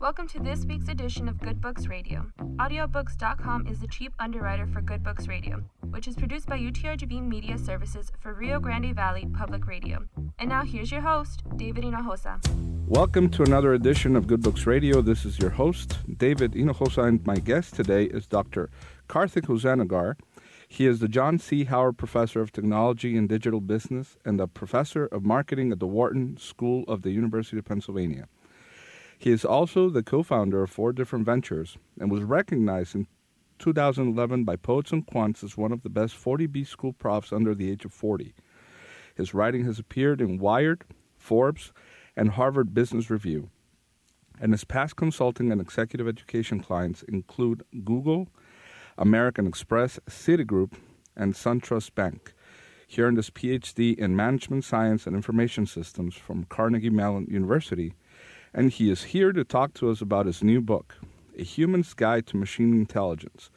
Welcome to this week's edition of Good Books Radio. Audiobooks.com is the cheap underwriter for Good Books Radio, which is produced by UTRGV Media Services for Rio Grande Valley Public Radio. And now here's your host, David Hinojosa. Welcome to another edition of Good Books Radio. This is your host, David Hinojosa, and my guest today is Dr. Karthik Hosanagar. He is the John C. Howard Professor of Technology and Digital Business and a Professor of Marketing at the Wharton School of the University of Pennsylvania. He is also the co founder of four different ventures and was recognized in 2011 by Poets and Quants as one of the best 40B school profs under the age of 40. His writing has appeared in Wired, Forbes, and Harvard Business Review. And his past consulting and executive education clients include Google, American Express, Citigroup, and SunTrust Bank. He earned his PhD in Management Science and Information Systems from Carnegie Mellon University and he is here to talk to us about his new book, A Human's Guide to Machine Intelligence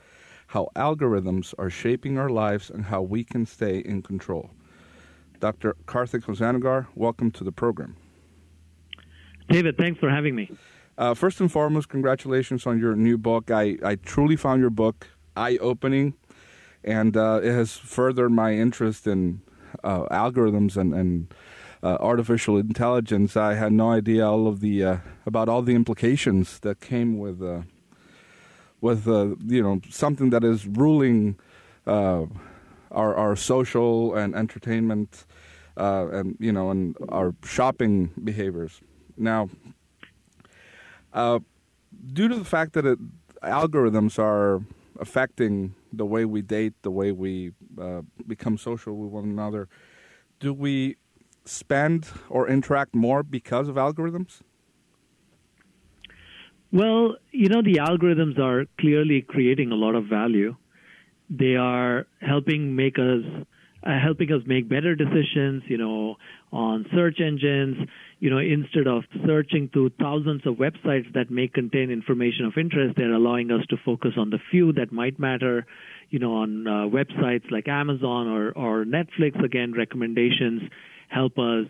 How Algorithms Are Shaping Our Lives and How We Can Stay in Control. Dr. Karthik Hosanagar, welcome to the program. David, thanks for having me. Uh, first and foremost, congratulations on your new book. I, I truly found your book eye opening, and uh, it has furthered my interest in uh, algorithms and, and uh, artificial intelligence, I had no idea all of the uh, about all the implications that came with uh, with uh, you know something that is ruling uh, our our social and entertainment uh, and you know and our shopping behaviors. Now, due to the fact that it, algorithms are affecting the way we date, the way we become social with one another, do we spend or interact more because of algorithms? Well, you know, the algorithms are clearly creating a lot of value. They are helping make us uh, helping us make better decisions, you know, on search engines, you know, instead of searching through thousands of websites that may contain information of interest, they're allowing us to focus on the few that might matter, you know, on uh, websites like Amazon or, or Netflix, again, recommendations help us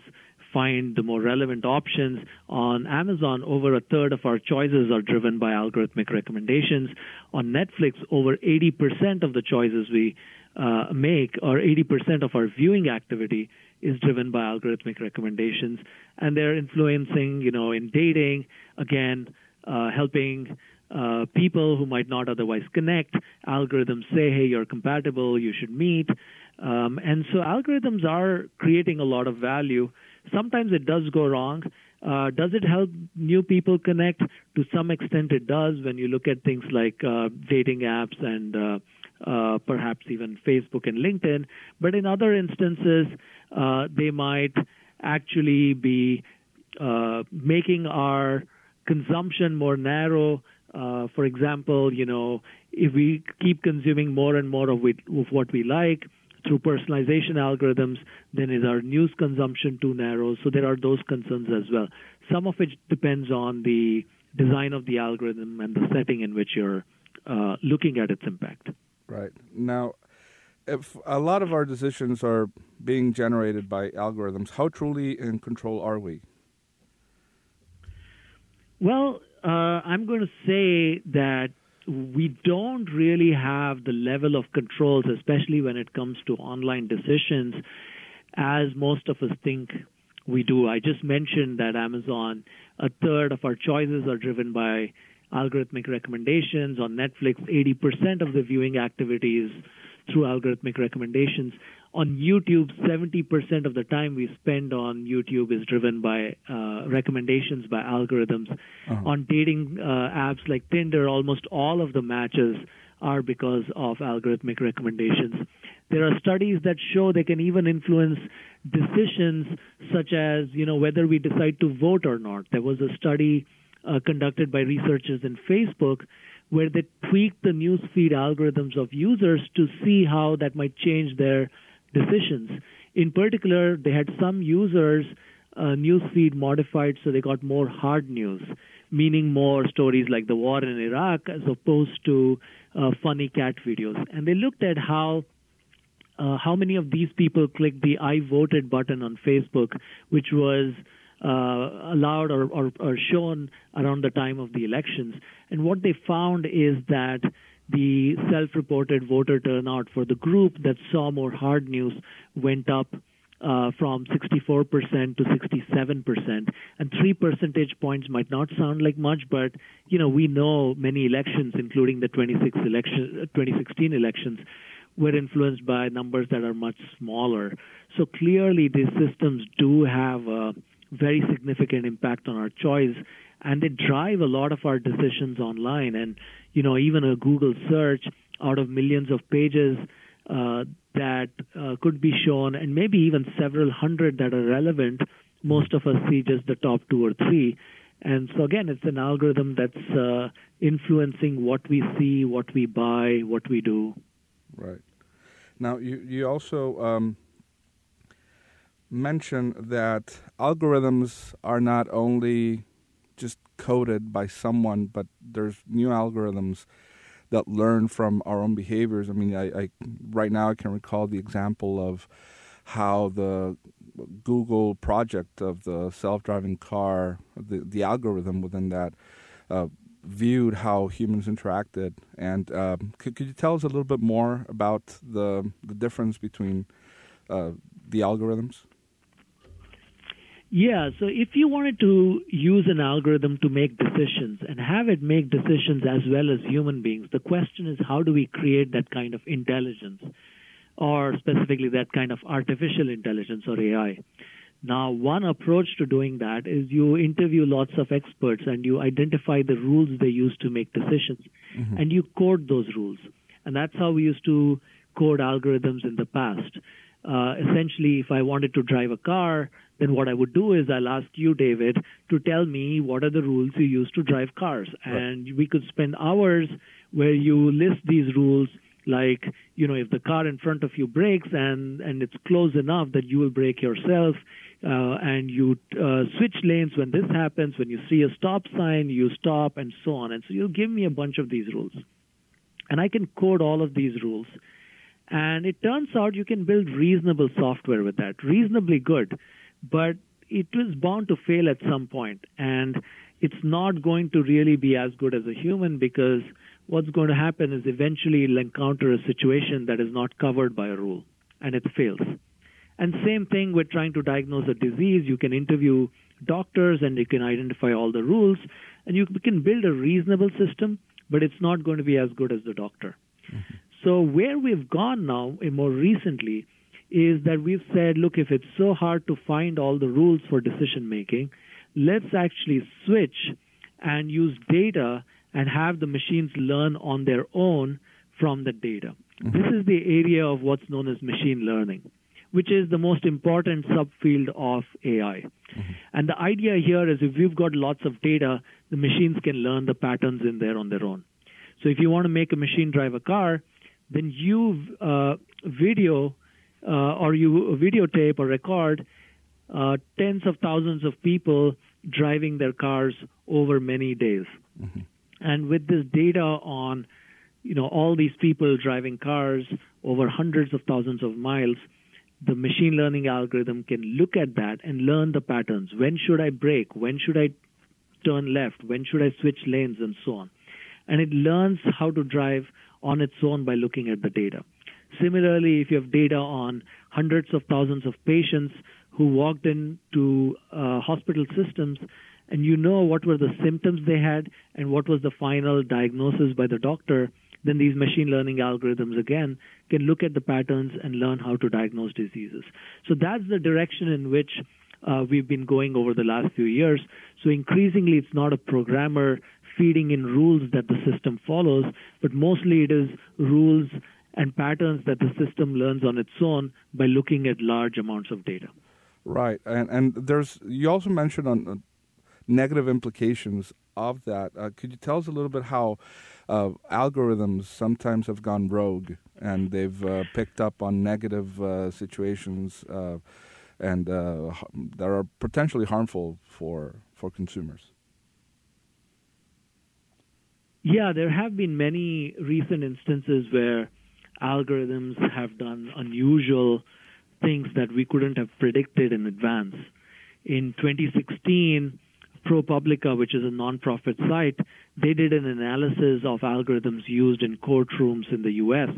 find the more relevant options. On Amazon, over a third of our choices are driven by algorithmic recommendations. On Netflix, over 80% of the choices we uh, make, or 80% of our viewing activity, is driven by algorithmic recommendations, and they're influencing, you know, in dating, again, uh, helping uh, people who might not otherwise connect. Algorithms say, hey, you're compatible, you should meet. Um, and so algorithms are creating a lot of value. Sometimes it does go wrong. Uh, does it help new people connect? To some extent, it does when you look at things like uh, dating apps and uh, uh perhaps even Facebook and LinkedIn. But in other instances, uh, they might actually be uh, making our consumption more narrow. For example, you know, if we keep consuming more and more of, we, of what we like, through personalization algorithms, then is our news consumption too narrow? So there are those concerns as well. Some of it depends on the design of the algorithm and the setting in which you're uh, looking at its impact. Right. Now, if a lot of our decisions are being generated by algorithms, how truly in control are we? Well, uh, I'm going to say that we don't really have the level of controls, especially when it comes to online decisions, as most of us think we do. I just mentioned that Amazon, a third of our choices are driven by algorithmic recommendations. On Netflix, 80% of the viewing activities through algorithmic recommendations on YouTube, 70% of the time we spend on YouTube is driven by uh, recommendations by algorithms. Uh-huh. On dating uh, apps like Tinder, almost all of the matches are because of algorithmic recommendations. There are studies that show they can even influence decisions such as, you know, whether we decide to vote or not. There was a study uh, conducted by researchers in Facebook where they tweaked the newsfeed algorithms of users to see how that might change their decisions. In particular, they had some users uh, newsfeed modified so they got more hard news, meaning more stories like the war in Iraq as opposed to uh, funny cat videos. And they looked at how uh, how many of these people clicked the I voted button on Facebook, which was uh, allowed or, or, or shown around the time of the elections. And what they found is that the self reported voter turnout for the group that saw more hard news went up uh, from 64% to 67%. And three percentage points might not sound like much, but you know we know many elections, including the 26 election, 2016 elections, were influenced by numbers that are much smaller. So clearly, these systems do have a very significant impact on our choice, and they drive a lot of our decisions online. And you know, even a Google search out of millions of pages uh, that uh, could be shown, and maybe even several hundred that are relevant, most of us see just the top two or three. And so again, it's an algorithm that's uh, influencing what we see, what we buy, what we do. Right. Now, you, you also um, mention that algorithms are not only just coded by someone, but there's new algorithms that learn from our own behaviors. I mean, I, I right now I can recall the example of how the Google project of the self-driving car, the the algorithm within that, uh, viewed how humans interacted. And um, could, could you tell us a little bit more about the the difference between uh, the algorithms? Yeah, so if you wanted to use an algorithm to make decisions and have it make decisions as well as human beings, the question is how do we create that kind of intelligence, or specifically that kind of artificial intelligence or AI? Now, one approach to doing that is you interview lots of experts and you identify the rules they use to make decisions mm-hmm. and you code those rules. And that's how we used to code algorithms in the past. Uh, essentially, if I wanted to drive a car, then what I would do is I'll ask you, David, to tell me what are the rules you use to drive cars. Right. And we could spend hours where you list these rules like you know if the car in front of you brakes and and it's close enough that you will brake yourself uh, and you uh, switch lanes when this happens when you see a stop sign you stop and so on. And so you give me a bunch of these rules. And i can code all of these rules. And it turns out you can build reasonable software with that. Reasonably good but it was bound to fail at some point and it's not going to really be as good as a human because what's going to happen is eventually it'll encounter a situation that is not covered by a rule and it fails. And same thing with trying to diagnose a disease. You can interview doctors and you can identify all the rules and you can build a reasonable system, but it's not going to be as good as the doctor. Mm-hmm. So where we've gone now, eh, more recently, is that we've said, look, if it's so hard to find all the rules for decision making, let's actually switch and use data and have the machines learn on their own from the data. Mm-hmm. This is the area of what's known as machine learning, which is the most important subfield of AI. Mm-hmm. And the idea here is if you've got lots of data, the machines can learn the patterns in there on their own. So if you want to make a machine drive a car, then you uh, video uh, or you videotape or record uh, tens of thousands of people driving their cars over many days. Mm-hmm. And with this data on, you know, all these people driving cars over hundreds of thousands of miles, the machine learning algorithm can look at that and learn the patterns. When should I brake? When should I turn left? When should I switch lanes and so on? And it learns how to drive on its own by looking at the data. Similarly, if you have data on hundreds of thousands of patients who walked into uh, hospital systems and you know what were the symptoms they had and what was the final diagnosis by the doctor, then these machine learning algorithms again can look at the patterns and learn how to diagnose diseases. So that's the direction in which uh, we've been going over the last few years. So increasingly, it's not a programmer feeding in rules that the system follows, but mostly it is rules and patterns that the system learns on its own by looking at large amounts of data. Right, and and there's you also mentioned on uh, negative implications of that. Uh, could you tell us a little bit how uh, algorithms sometimes have gone rogue and they've uh, picked up on negative uh, situations uh, and uh, that are potentially harmful for for consumers? Yeah, there have been many recent instances where algorithms have done unusual things that we couldn't have predicted in advance in 2016, ProPublica, which is a nonprofit site, they did an analysis of algorithms used in courtrooms in the U.S.,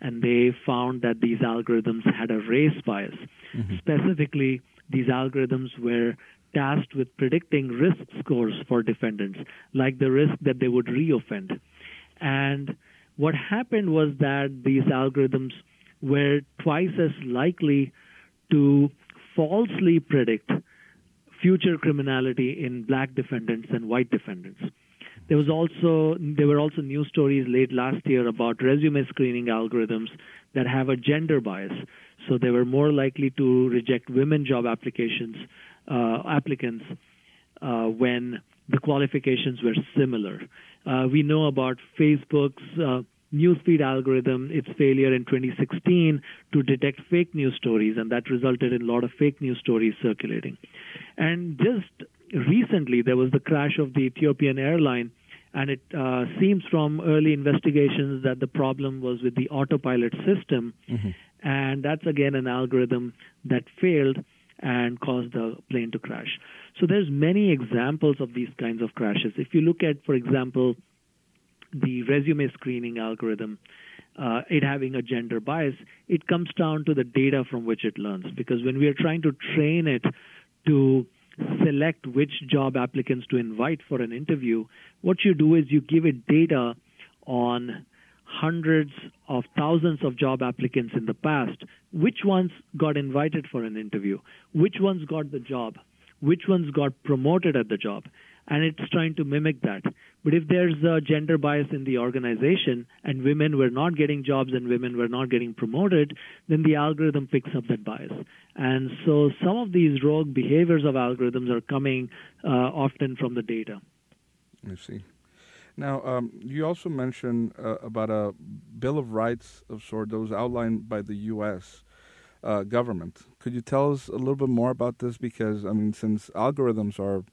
and they found that these algorithms had a race bias. Mm-hmm. Specifically, these algorithms were tasked with predicting risk scores for defendants, like the risk that they would reoffend. And what happened was that these algorithms were twice as likely to falsely predict future criminality in black defendants and white defendants. There was also there were also news stories late last year about resume screening algorithms that have a gender bias. So they were more likely to reject women job applications uh, applicants uh, when the qualifications were similar. Uh, we know about Facebook's uh, newsfeed algorithm, its failure in 2016 to detect fake news stories, and that resulted in a lot of fake news stories circulating. And just recently, there was the crash of the Ethiopian airline, and it uh, seems from early investigations that the problem was with the autopilot system, mm-hmm. and that's again an algorithm that failed and caused the plane to crash. So there's many examples of these kinds of crashes. If you look at, for example, the resume screening algorithm, uh, it having a gender bias, it comes down to the data from which it learns. Because when we are trying to train it to select which job applicants to invite for an interview, what you do is you give it data on hundreds of thousands of job applicants in the past. Which ones got invited for an interview? Which ones got the job? Which ones got promoted at the job? and it's trying to mimic that. But if there's a gender bias in the organization and women were not getting jobs and women were not getting promoted, then the algorithm picks up that bias. And so some of these rogue behaviors of algorithms are coming uh, often from the data. I see. Now, um, you also mentioned uh, about a Bill of Rights of sort that was outlined by the U.S. Uh, government. Could you tell us a little bit more about this? Because I mean, since algorithms are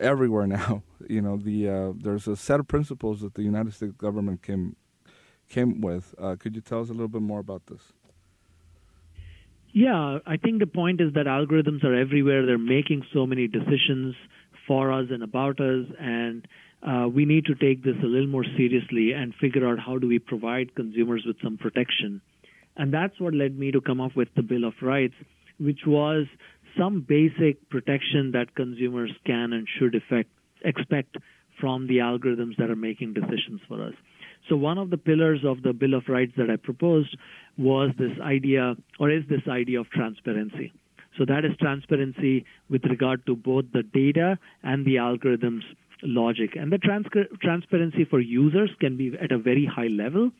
everywhere now. You know, the uh, there's a set of principles that the United States government came came with. Uh, could you tell us a little bit more about this? Yeah, I think the point is that algorithms are everywhere. They're making so many decisions for us and about us, and uh, we need to take this a little more seriously and figure out how do we provide consumers with some protection. And that's what led me to come up with the Bill of Rights, which was some basic protection that consumers can and should effect, expect from the algorithms that are making decisions for us. So one of the pillars of the Bill of Rights that I proposed was this idea, or is this idea of transparency. So that is transparency with regard to both the data and the algorithms logic. And the trans- transparency for users can be at a very high level.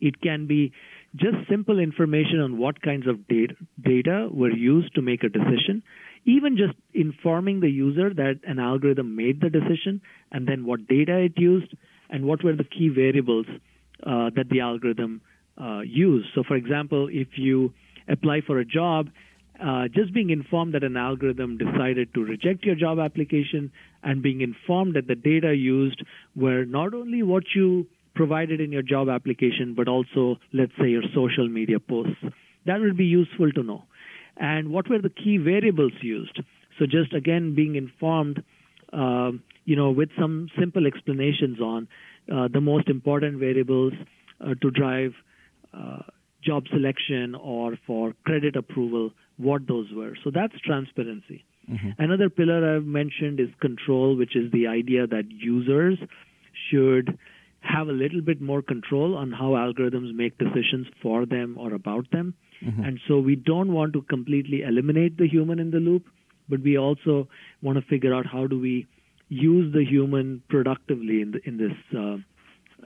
It can be just simple information on what kinds of data, data were used to make a decision, even just informing the user that an algorithm made the decision and then what data it used and what were the key variables uh, that the algorithm uh, used. So, for example, if you apply for a job, uh, just being informed that an algorithm decided to reject your job application and being informed that the data used were not only what you provided in your job application, but also, let's say, your social media posts. That would be useful to know. And what were the key variables used? So, just again, being informed, uh, you know, with some simple explanations on uh, the most important variables uh, to drive uh, job selection or for credit approval, what those were. So, that's transparency. Mm-hmm. Another pillar I've mentioned is control, which is the idea that users should have a little bit more control on how algorithms make decisions for them or about them. Mm-hmm. And so we don't want to completely eliminate the human in the loop, but we also want to figure out how do we use the human productively in the, in this uh,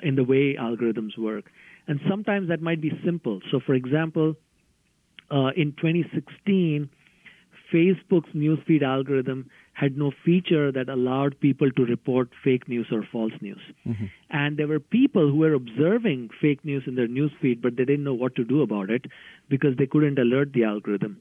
in the way algorithms work. And sometimes that might be simple. So, for example, uh, in 2016, Facebook's newsfeed algorithm had no feature that allowed people to report fake news or false news. Mm-hmm. And there were people who were observing fake news in their newsfeed, but they didn't know what to do about it because they couldn't alert the algorithm.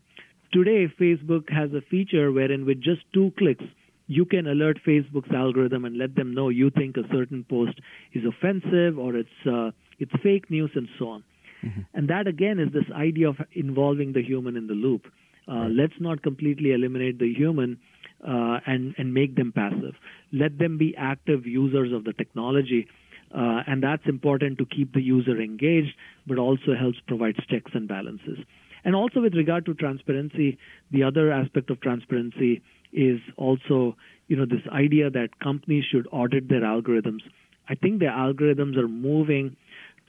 Today, Facebook has a feature wherein with just two clicks, you can alert Facebook's algorithm and let them know you think a certain post is offensive or it's uh, it's fake news and so on. Mm-hmm. And that again is this idea of involving the human in the loop. Uh, let's not completely eliminate the human uh, and and make them passive. Let them be active users of the technology. Uh, and that's important to keep the user engaged, but also helps provide checks and balances. And also, with regard to transparency, the other aspect of transparency is also, you know, this idea that companies should audit their algorithms. I think the algorithms are moving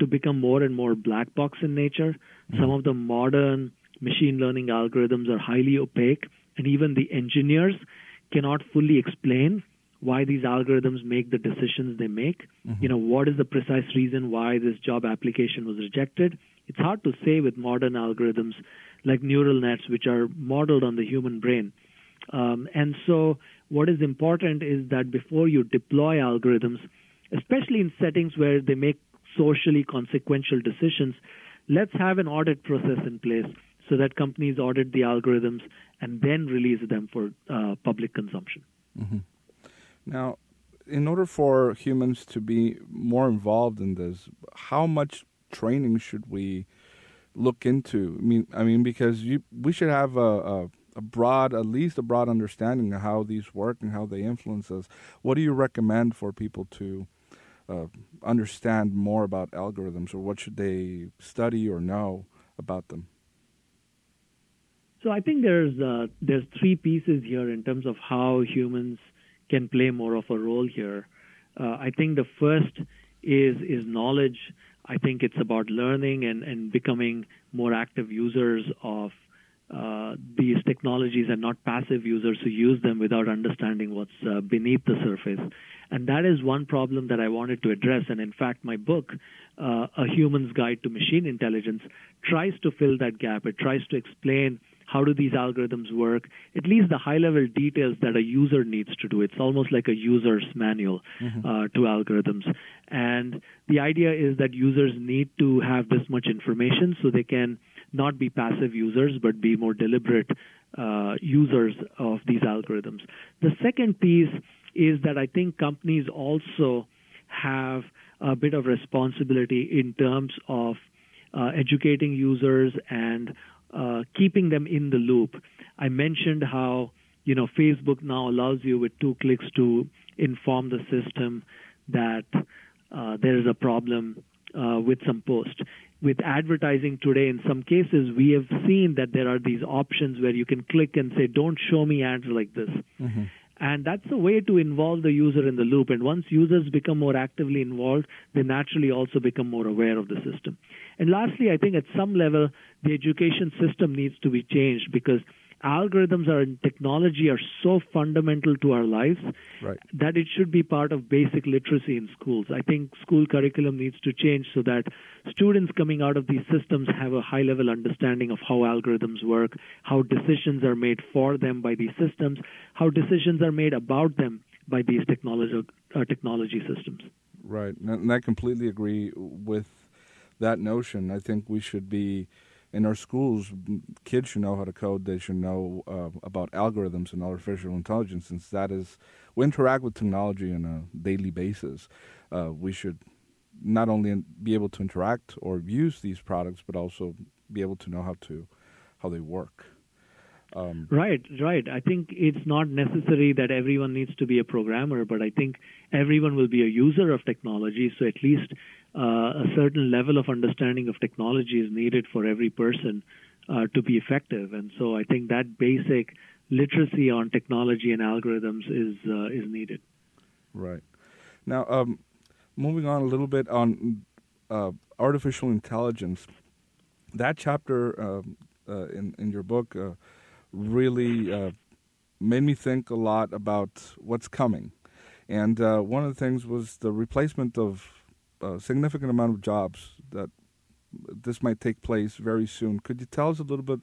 to become more and more black box in nature. Mm-hmm. Some of the modern machine learning algorithms are highly opaque, and even the engineers cannot fully explain why these algorithms make the decisions they make. Mm-hmm. You know, what is the precise reason why this job application was rejected? It's hard to say with modern algorithms like neural nets, which are modeled on the human brain. Um, and so, what is important is that before you deploy algorithms, especially in settings where they make socially consequential decisions, let's have an audit process in place so that companies audit the algorithms and then release them for uh, public consumption. Mm-hmm. Now, in order for humans to be more involved in this, how much training should we look into? I mean, I mean, because you, we should have a, a, a, broad, at least a broad understanding of how these work and how they influence us. What do you recommend for people to uh, understand more about algorithms, or what should they study or know about them? So I think there's uh, there's three pieces here in terms of how humans can play more of a role here. Uh, I think the first is is knowledge. I think it's about learning and, and becoming more active users of uh, these technologies and not passive users who use them without understanding what's uh, beneath the surface. And that is one problem that I wanted to address. And in fact, my book, uh, A Human's Guide to Machine Intelligence, tries to fill that gap. It tries to explain how do these algorithms work, at least the high level details that a user needs to do. It's almost like a user's manual mm-hmm. uh, to algorithms. And the idea is that users need to have this much information so they can not be passive users, but be more deliberate uh, users of these algorithms. The second piece is that I think companies also have a bit of responsibility in terms of uh, educating users and uh, keeping them in the loop. I mentioned how you know Facebook now allows you with two clicks to inform the system that uh, there is a problem uh, with some post. With advertising today, in some cases, we have seen that there are these options where you can click and say, "Don't show me ads like this." Mm-hmm. And that's a way to involve the user in the loop. And once users become more actively involved, they naturally also become more aware of the system. And lastly, I think at some level, the education system needs to be changed because algorithms are technology are so fundamental to our lives right. that it should be part of basic literacy in schools. I think school curriculum needs to change so that students coming out of these systems have a high level understanding of how algorithms work, how decisions are made for them by these systems, how decisions are made about them by these technology uh, technology systems. Right, and I completely agree with that notion. I think we should be in our schools, kids should know how to code. They should know uh, about algorithms and artificial intelligence, since that is we interact with technology on a daily basis. Uh, we should not only be able to interact or use these products, but also be able to know how to how they work. Um, right, right. I think it's not necessary that everyone needs to be a programmer, but I think everyone will be a user of technology. So at least a certain level of understanding of technology is needed for every person uh, to be effective. And so I think that basic literacy on technology and algorithms is uh, is needed. Right. Now, um, moving on a little bit on uh, artificial intelligence. That chapter um, uh, in in your book uh, really made me think a lot about what's coming. And one of the things was the replacement of a significant amount of jobs that this might take place very soon. Could you tell us a little bit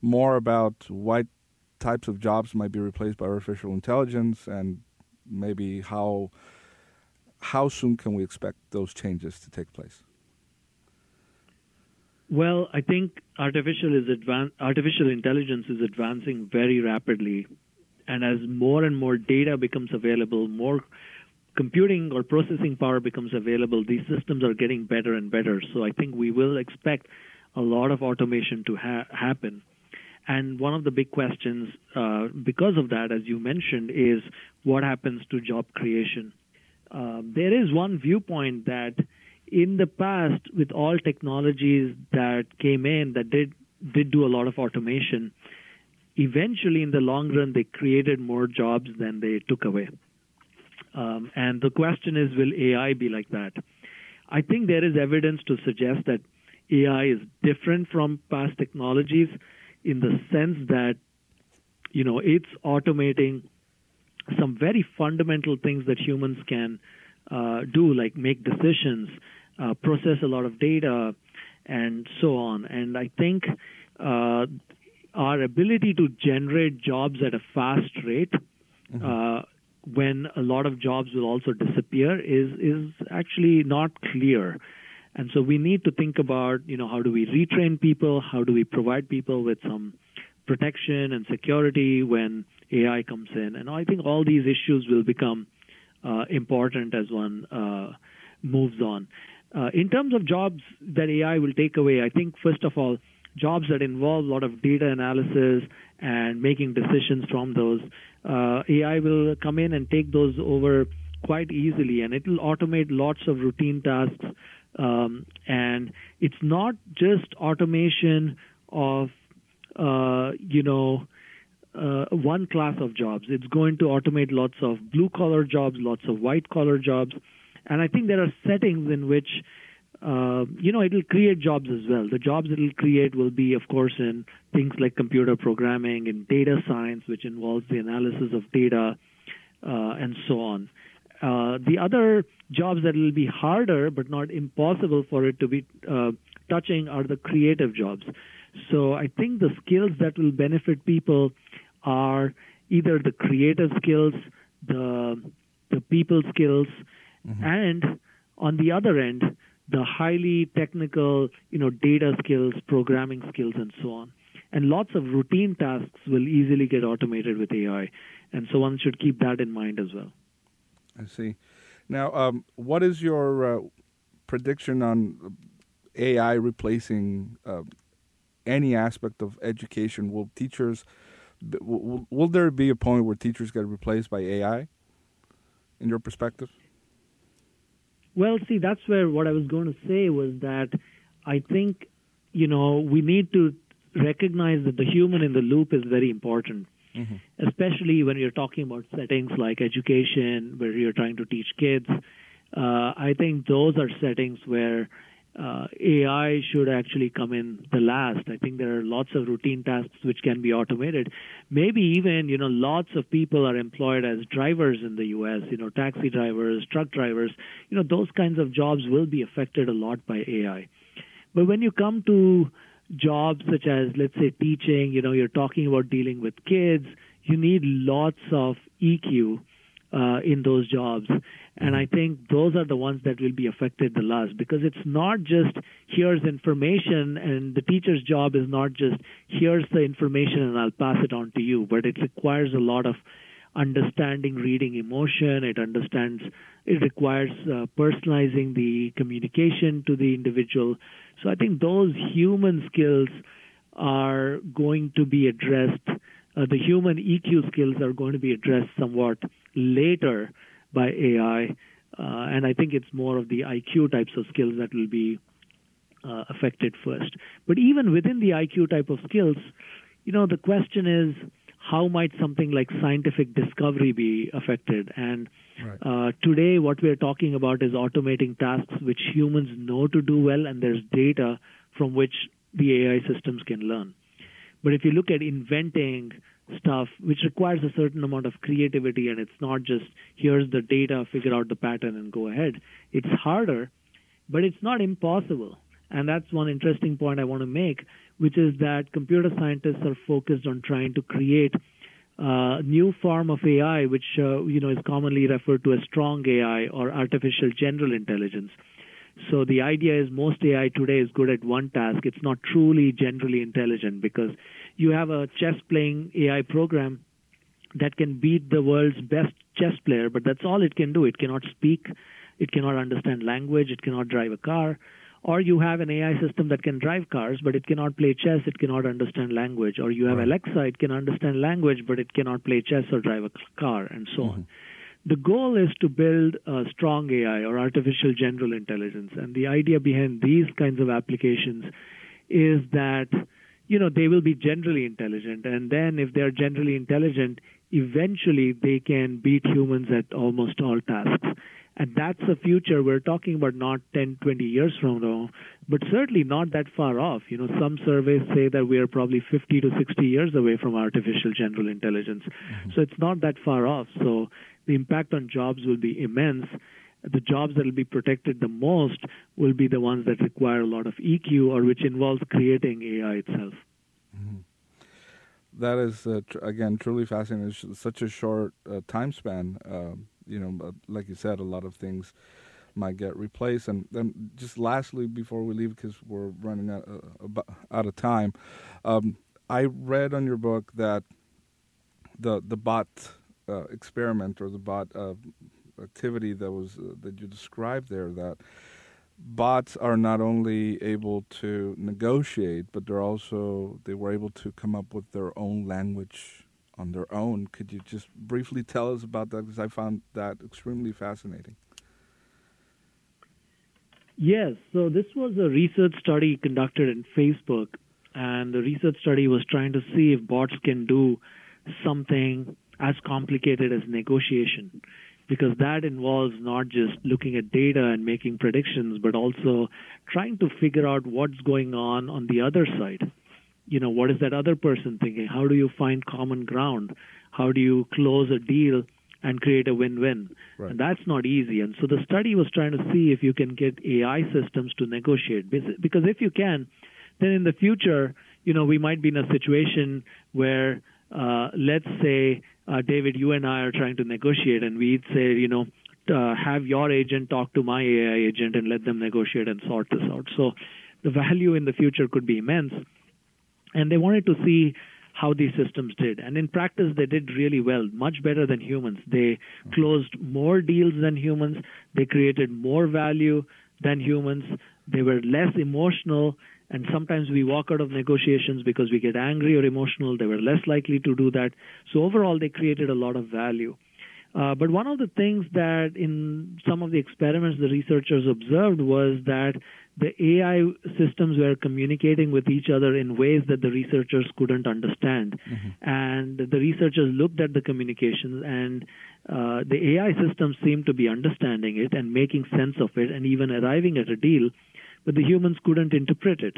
more about what types of jobs might be replaced by artificial intelligence and maybe how how soon can we expect those changes to take place? Well, I think artificial is advan- artificial intelligence is advancing very rapidly, and as more and more data becomes available, more computing or processing power becomes available, these systems are getting better and better. So I think we will expect a lot of automation to ha- happen. And one of the big questions, uh, because of that, as you mentioned, is what happens to job creation. Uh, there is one viewpoint that in the past, with all technologies that came in that did did do a lot of automation, eventually in the long run they created more jobs than they took away. Um, and the question is, will AI be like that? I think there is evidence to suggest that AI is different from past technologies in the sense that you know it's automating some very fundamental things that humans can uh, do, like make decisions, uh, process a lot of data, and so on. And I think uh, our ability to generate jobs at a fast rate. Mm-hmm. When a lot of jobs will also disappear is is actually not clear. And so we need to think about, you know, how do we retrain people? How do we provide people with some protection and security when AI comes in? And I think all these issues will become uh, important as one uh, moves on. Uh, in terms of jobs that AI will take away, I think first of all, jobs that involve a lot of data analysis and making decisions from those, uh, AI will come in and take those over quite easily, and it will automate lots of routine tasks um, and it's not just automation of, uh, you know, uh, one class of jobs. It's going to automate lots of blue collar jobs, lots of white collar jobs. And I think there are settings in which, uh, you know, it'll create jobs as well. The jobs it'll create will be, of course, in things like computer programming and data science, which involves the analysis of data uh, and so on. Uh, the other jobs that will be harder but not impossible for it to be uh, touching are the creative jobs. So I think the skills that will benefit people are either the creative skills, the the people skills, mm-hmm. and on the other end, the highly technical, you know, data skills, programming skills, and so on. And lots of routine tasks will easily get automated with AI, and so one should keep that in mind as well. I see. Now, um, what is your uh, prediction on AI replacing uh, any aspect of education? Will teachers, will, will there be a point where teachers get replaced by AI, in your perspective? Well, see, that's where what I was going to say was that I think, you know, we need to recognize that the human in the loop is very important mm-hmm. especially when you're talking about settings like education, where you're trying to teach kids. Uh, I think those are settings where uh, AI should actually come in the last. I think there are lots of routine tasks which can be automated. Maybe even, you know, lots of people are employed as drivers in the U.S., you know, taxi drivers, truck drivers. You know, those kinds of jobs will be affected a lot by AI. But when you come to jobs such as, let's say, teaching, you know, you're talking about dealing with kids, you need lots of EQ uh, in those jobs. And I think those are the ones that will be affected the last because it's not just here's information, and the teacher's job is not just here's the information and I'll pass it on to you, but it requires a lot of understanding, reading emotion. It understands. It requires uh, personalizing the communication to the individual. So I think those human skills are going to be addressed. Uh, the human EQ skills are going to be addressed somewhat later by AI, uh, and I think it's more of the IQ types of skills that will be uh, affected first. But even within the IQ type of skills, you know, the question is how might something like scientific discovery be affected? And right. uh, today, what we're talking about is automating tasks which humans know to do well, and there's data from which the AI systems can learn. But if you look at inventing stuff, which requires a certain amount of creativity, and it's not just here's the data, figure out the pattern, and go ahead, it's harder, but it's not impossible. And that's one interesting point I want to make which is that computer scientists are focused on trying to create a new form of AI, which uh, you know is commonly referred to as strong AI or artificial general intelligence. So the idea is most AI today is good at one task. It's not truly generally intelligent because you have a chess playing AI program that can beat the world's best chess player, but that's all it can do. It cannot speak, it cannot understand language, it cannot drive a car Or you have an AI system that can drive cars, but it cannot play chess, it cannot understand language. Or you have right. Alexa, it can understand language, but it cannot play chess or drive a car, and so mm-hmm. on. The goal is to build a strong AI or artificial general intelligence. And the idea behind these kinds of applications is that you know they will be generally intelligent. And then if they're generally intelligent eventually they can beat humans at almost all tasks. And that's the future. We're talking about not 10 20 years from now but certainly not that far off. You know some surveys say that we are probably 50 to 60 years away from artificial general intelligence. Mm-hmm. so it's not that far off. So the impact on jobs will be immense the jobs that will be protected the most will be the ones that require a lot of EQ or which involves creating AI itself. Mm-hmm. That is, uh, tr- again, truly fascinating. It's such a short uh, time span. Um, you know, like you said, a lot of things might get replaced. And then, just lastly, before we leave, because we're running out, uh, out of time, um, I read on your book that the the bot uh, experiment or the bot uh, activity that was uh, that you described there that bots are not only able to negotiate but they're also they were able to come up with their own language on their own. Could you just briefly tell us about that? Because i found that extremely fascinating. Yes. So this was a research study conducted in facebook and the research study was trying to see if bots can do something as complicated as negotiation because that involves not just looking at data and making predictions, but also trying to figure out what's going on on the other side. You know, what is that other person thinking? How do you find common ground? How do you close a deal and create a win-win? Right. And that's not easy. And so the study was trying to see if you can get AI systems to negotiate. Because if you can, then in the future, you know, we might be in a situation where, uh, let's say, uh, David, you and I are trying to negotiate, and we'd say, you know, uh, have your agent talk to my AI agent and let them negotiate and sort this out. So the value in the future could be immense. And they wanted to see how these systems did. And in practice, they did really well, much better than humans. They closed more deals than humans, they created more value than humans, they were less emotional and sometimes we walk out of negotiations because we get angry or emotional. They were less likely to do that. So overall, they created a lot of value. Uh, but one of the things that in some of the experiments the researchers observed was that the AI systems were communicating with each other in ways that the researchers couldn't understand. Mm-hmm. And the researchers looked at the communications, and uh, the AI systems seemed to be understanding it and making sense of it and even arriving at a deal but the humans couldn't interpret it.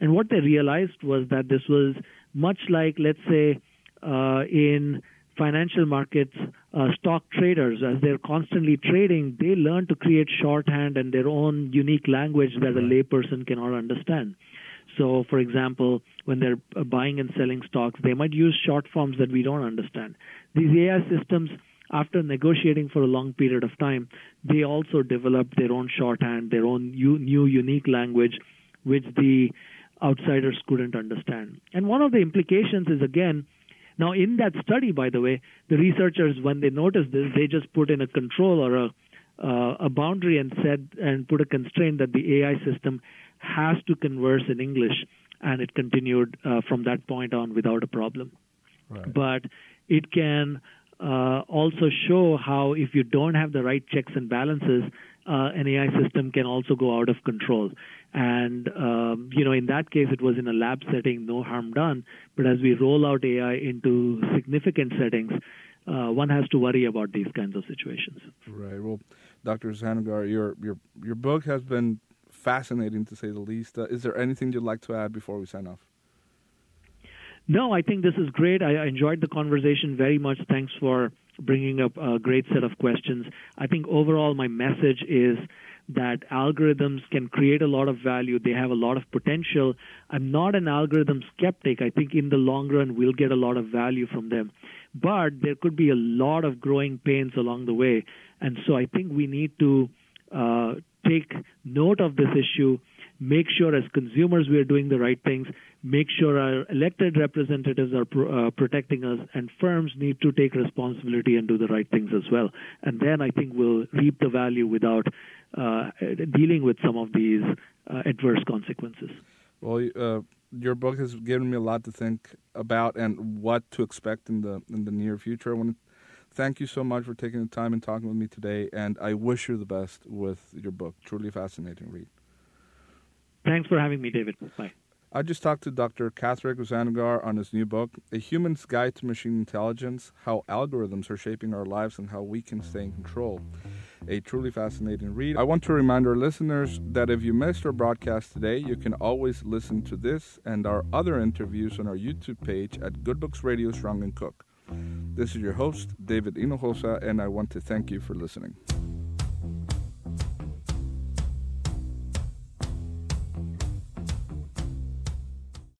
And what they realized was that this was much like, let's say, uh, in financial markets, uh, stock traders, as they're constantly trading, they learn to create shorthand and their own unique language that a layperson cannot understand. So, for example, when they're uh, buying and selling stocks, they might use short forms that we don't understand. These AI systems after negotiating for a long period of time, they also developed their own shorthand, their own new unique language, which the outsiders couldn't understand. And one of the implications is again, now in that study, by the way, the researchers, when they noticed this, they just put in a control or a uh, a boundary and said and put a constraint that the AI system has to converse in English, and it continued uh, from that point on without a problem. Right. But it can also show how if you don't have the right checks and balances, uh, an AI system can also go out of control. And um, you know, in that case, it was in a lab setting, no harm done. But as we roll out AI into significant settings, uh, one has to worry about these kinds of situations. Right. Well, Dr. Hosanagar, your your your book has been fascinating to say the least. Uh, is there anything you'd like to add before we sign off? No, I think this is great. I enjoyed the conversation very much. Thanks for bringing up a great set of questions. I think overall, my message is that algorithms can create a lot of value. They have a lot of potential. I'm not an algorithm skeptic. I think in the long run, we'll get a lot of value from them. But there could be a lot of growing pains along the way. And so I think we need to uh, take note of this issue make sure as consumers we are doing the right things, make sure our elected representatives are pro- uh, protecting us, and firms need to take responsibility and do the right things as well. And then I think we'll reap the value without uh, dealing with some of these uh, adverse consequences. Well, uh, your book has given me a lot to think about and what to expect in the in the near future. I want to thank you so much for taking the time and talking with me today, and I wish you the best with your book. Truly fascinating read. Thanks for having me, David. Bye. I just talked to Dr. Karthik Hosanagar on his new book, A Human's Guide to Machine Intelligence How Algorithms Are Shaping Our Lives and How We Can Stay in Control. A truly fascinating read. I want to remind our listeners that if you missed our broadcast today, you can always listen to this and our other interviews on our YouTube page at Good Books Radio Strong and Cook. This is your host, David Hinojosa, and I want to thank you for listening.